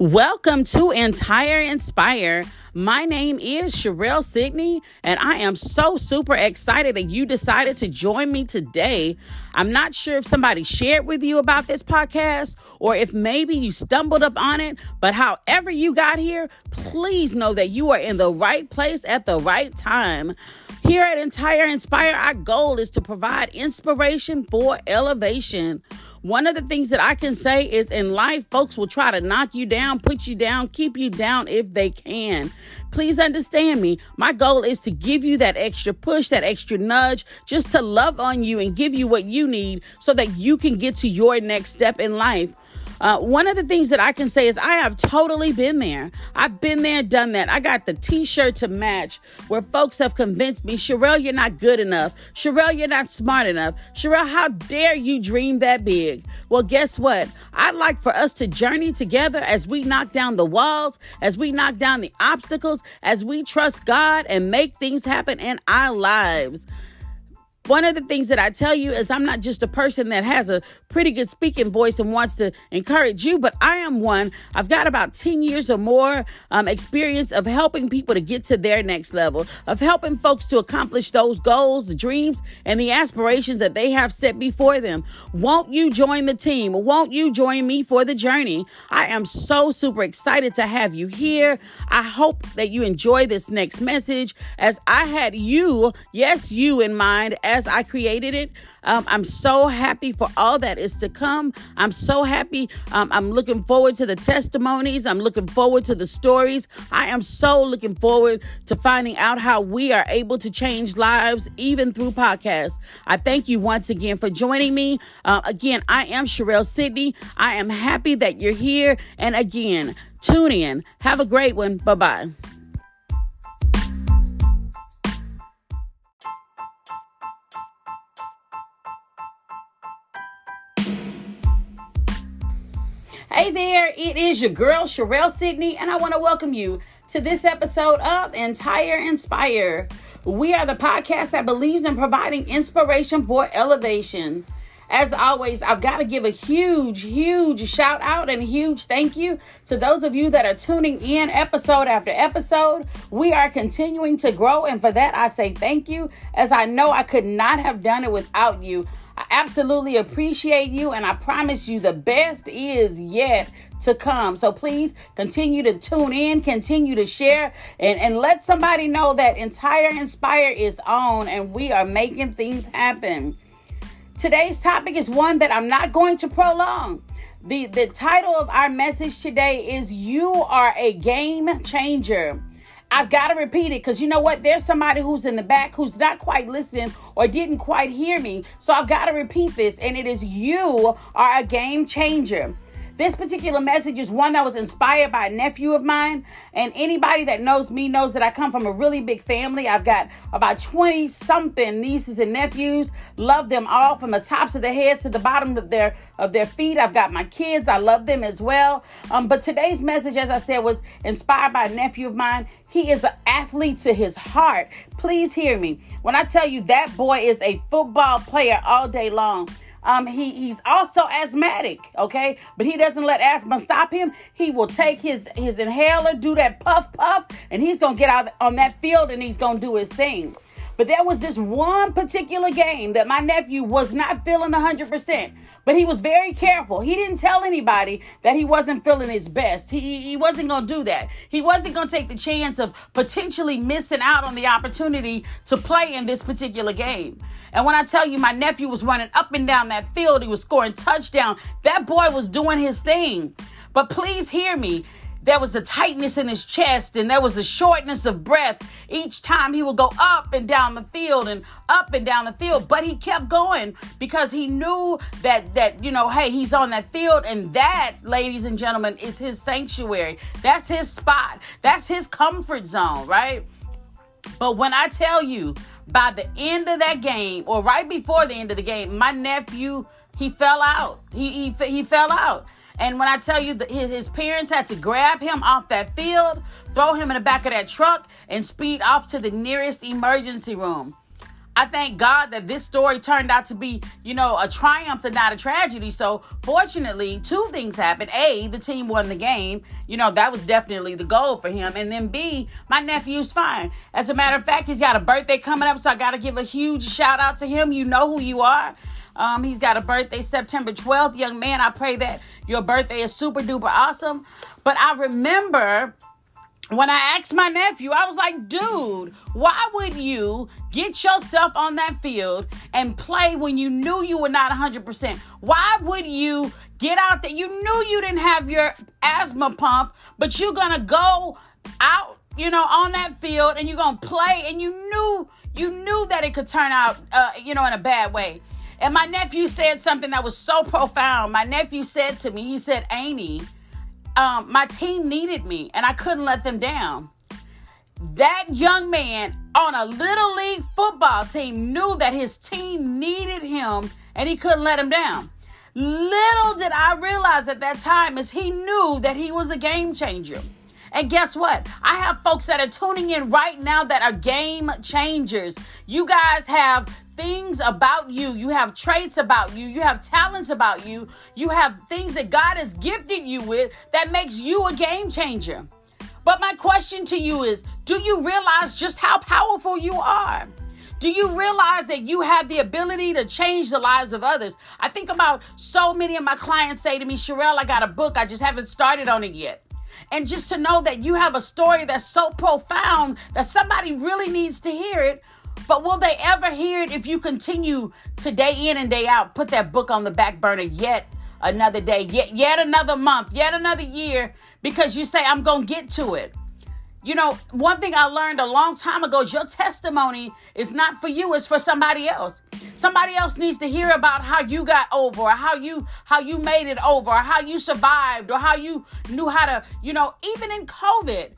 Welcome to Entire Inspire. My name is Sherelle Sidney, and I am so super excited that you decided to join me today. I'm not sure if somebody shared with you about this podcast or if maybe you stumbled up on it, but however you got here, please know that you are in the right place at the right time. Here at Entire Inspire, our goal is to provide inspiration for elevation. One of the things that I can say is in life, folks will try to knock you down, put you down, keep you down if they can. Please understand me. My goal is to give you that extra push, that extra nudge, just to love on you and give you what you need so that you can get to your next step in life. Uh, one of the things that I can say is I have totally been there. I've been there, done that. I got the t shirt to match where folks have convinced me, Sherelle, you're not good enough. Sherelle, you're not smart enough. Sherelle, how dare you dream that big? Well, guess what? I'd like for us to journey together as we knock down the walls, as we knock down the obstacles, as we trust God and make things happen in our lives. One of the things that I tell you is I'm not just a person that has a pretty good speaking voice and wants to encourage you, but I am one. I've got about 10 years or more um, experience of helping people to get to their next level, of helping folks to accomplish those goals, the dreams, and the aspirations that they have set before them. Won't you join the team? Won't you join me for the journey? I am so super excited to have you here. I hope that you enjoy this next message as I had you, yes, you in mind as I created it. Um, I'm so happy for all that is to come. I'm so happy. Um, I'm looking forward to the testimonies. I'm looking forward to the stories. I am so looking forward to finding out how we are able to change lives even through podcasts. I thank you once again for joining me. Uh, again, I am Sherelle Sidney. I am happy that you're here. And again, tune in. Have a great one. Bye bye. Hey there, it is your girl Sherelle Sidney, and I want to welcome you to this episode of Entire Inspire. We are the podcast that believes in providing inspiration for elevation. As always, I've got to give a huge, huge shout out and a huge thank you to those of you that are tuning in episode after episode. We are continuing to grow, and for that, I say thank you, as I know I could not have done it without you. I absolutely appreciate you, and I promise you the best is yet to come. So please continue to tune in, continue to share, and, and let somebody know that Entire Inspire is on and we are making things happen. Today's topic is one that I'm not going to prolong. The, the title of our message today is You Are a Game Changer. I've got to repeat it because you know what? There's somebody who's in the back who's not quite listening or didn't quite hear me. So I've got to repeat this, and it is you are a game changer. This particular message is one that was inspired by a nephew of mine. And anybody that knows me knows that I come from a really big family. I've got about 20 something nieces and nephews. Love them all from the tops of their heads to the bottom of their of their feet. I've got my kids. I love them as well. Um, but today's message, as I said, was inspired by a nephew of mine. He is an athlete to his heart. Please hear me. When I tell you that boy is a football player all day long. Um, he he's also asthmatic, okay, but he doesn't let asthma stop him. He will take his his inhaler, do that puff puff, and he's gonna get out on that field and he's gonna do his thing. But there was this one particular game that my nephew was not feeling 100%, but he was very careful. He didn't tell anybody that he wasn't feeling his best. He, he wasn't going to do that. He wasn't going to take the chance of potentially missing out on the opportunity to play in this particular game. And when I tell you my nephew was running up and down that field, he was scoring touchdown. That boy was doing his thing. But please hear me. There was a tightness in his chest and there was a shortness of breath each time he would go up and down the field and up and down the field. But he kept going because he knew that that you know, hey, he's on that field and that, ladies and gentlemen, is his sanctuary. That's his spot. That's his comfort zone, right? But when I tell you by the end of that game, or right before the end of the game, my nephew he fell out. He he, he fell out. And when I tell you that his, parents had to grab him off that field, throw him in the back of that truck, and speed off to the nearest emergency room. I thank God that this story turned out to be, you know, a triumph and not a tragedy. So, fortunately, two things happened. A, the team won the game. You know, that was definitely the goal for him. And then B, my nephew's fine. As a matter of fact, he's got a birthday coming up, so I got to give a huge shout out to him. You know who you are. Um, he's got a birthday September 12th. Young man, I pray that your birthday is super duper awesome. But I remember when I asked my nephew, I was like, dude, why would you get yourself on that field and play when you knew you were not 100%? Why would you get out there? You knew you didn't have your asthma pump, but you're going to go out, you know, on that field and you're going to play and you knew you knew that it could turn out uh, you know in a bad way. And my nephew said something that was so profound. My nephew said to me, he said, "Amy, um, my team needed me and I couldn't let them down. That young man on a little league football team knew that his team needed him and he couldn't let him down. Little did I realize at that time is he knew that he was a game changer. And guess what? I have folks that are tuning in right now that are game changers. You guys have things about you. You have traits about you. You have talents about you. You have things that God has gifted you with that makes you a game changer. But my question to you is do you realize just how powerful you are? Do you realize that you have the ability to change the lives of others? I think about so many of my clients say to me, Sherelle, I got a book, I just haven't started on it yet. And just to know that you have a story that's so profound that somebody really needs to hear it but will they ever hear it if you continue to day in and day out put that book on the back burner yet another day, yet yet another month, yet another year because you say I'm going to get to it. You know, one thing I learned a long time ago is your testimony is not for you, it's for somebody else. Somebody else needs to hear about how you got over or how you how you made it over or how you survived or how you knew how to, you know, even in COVID.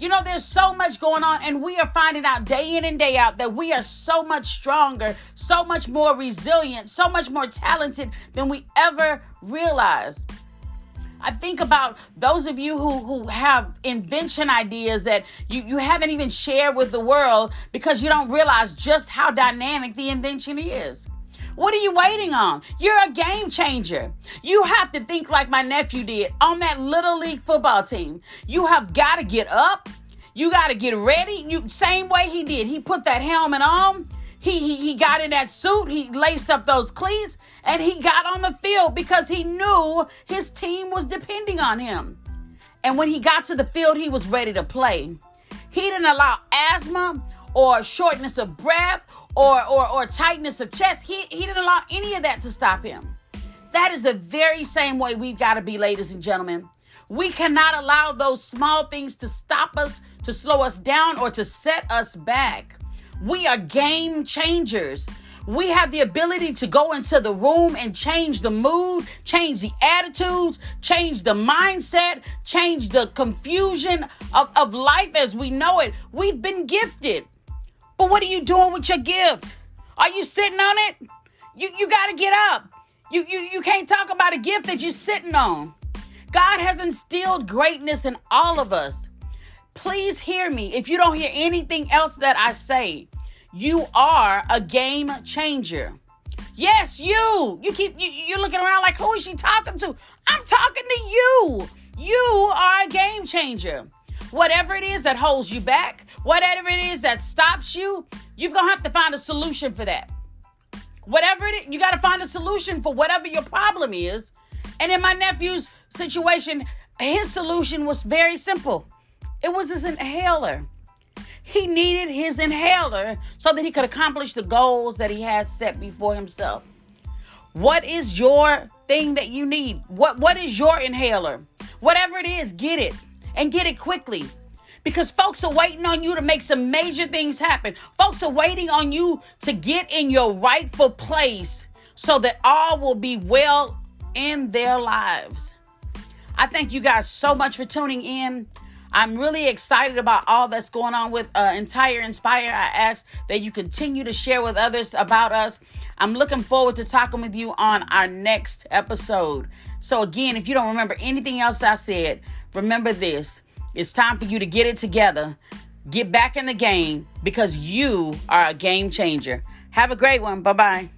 You know, there's so much going on, and we are finding out day in and day out that we are so much stronger, so much more resilient, so much more talented than we ever realized. I think about those of you who, who have invention ideas that you, you haven't even shared with the world because you don't realize just how dynamic the invention is. What are you waiting on? You're a game changer. You have to think like my nephew did on that little league football team. You have got to get up. You got to get ready. You same way he did. He put that helmet on. He, he he got in that suit. He laced up those cleats and he got on the field because he knew his team was depending on him. And when he got to the field, he was ready to play. He didn't allow asthma or shortness of breath or, or, or tightness of chest. He, he didn't allow any of that to stop him. That is the very same way we've got to be, ladies and gentlemen. We cannot allow those small things to stop us, to slow us down, or to set us back. We are game changers. We have the ability to go into the room and change the mood, change the attitudes, change the mindset, change the confusion of, of life as we know it. We've been gifted. But what are you doing with your gift? Are you sitting on it? You you gotta get up. You you you can't talk about a gift that you're sitting on. God has instilled greatness in all of us. Please hear me. If you don't hear anything else that I say, you are a game changer. Yes, you. You keep you, you're looking around like who is she talking to? I'm talking to you. You are a game changer. Whatever it is that holds you back, whatever it is that stops you, you're going to have to find a solution for that. Whatever it is, you got to find a solution for whatever your problem is. And in my nephew's situation, his solution was very simple it was his inhaler. He needed his inhaler so that he could accomplish the goals that he has set before himself. What is your thing that you need? What what is your inhaler? Whatever it is, get it and get it quickly. Because folks are waiting on you to make some major things happen. Folks are waiting on you to get in your rightful place so that all will be well in their lives. I thank you guys so much for tuning in. I'm really excited about all that's going on with uh, Entire Inspire. I ask that you continue to share with others about us. I'm looking forward to talking with you on our next episode. So, again, if you don't remember anything else I said, remember this it's time for you to get it together, get back in the game because you are a game changer. Have a great one. Bye bye.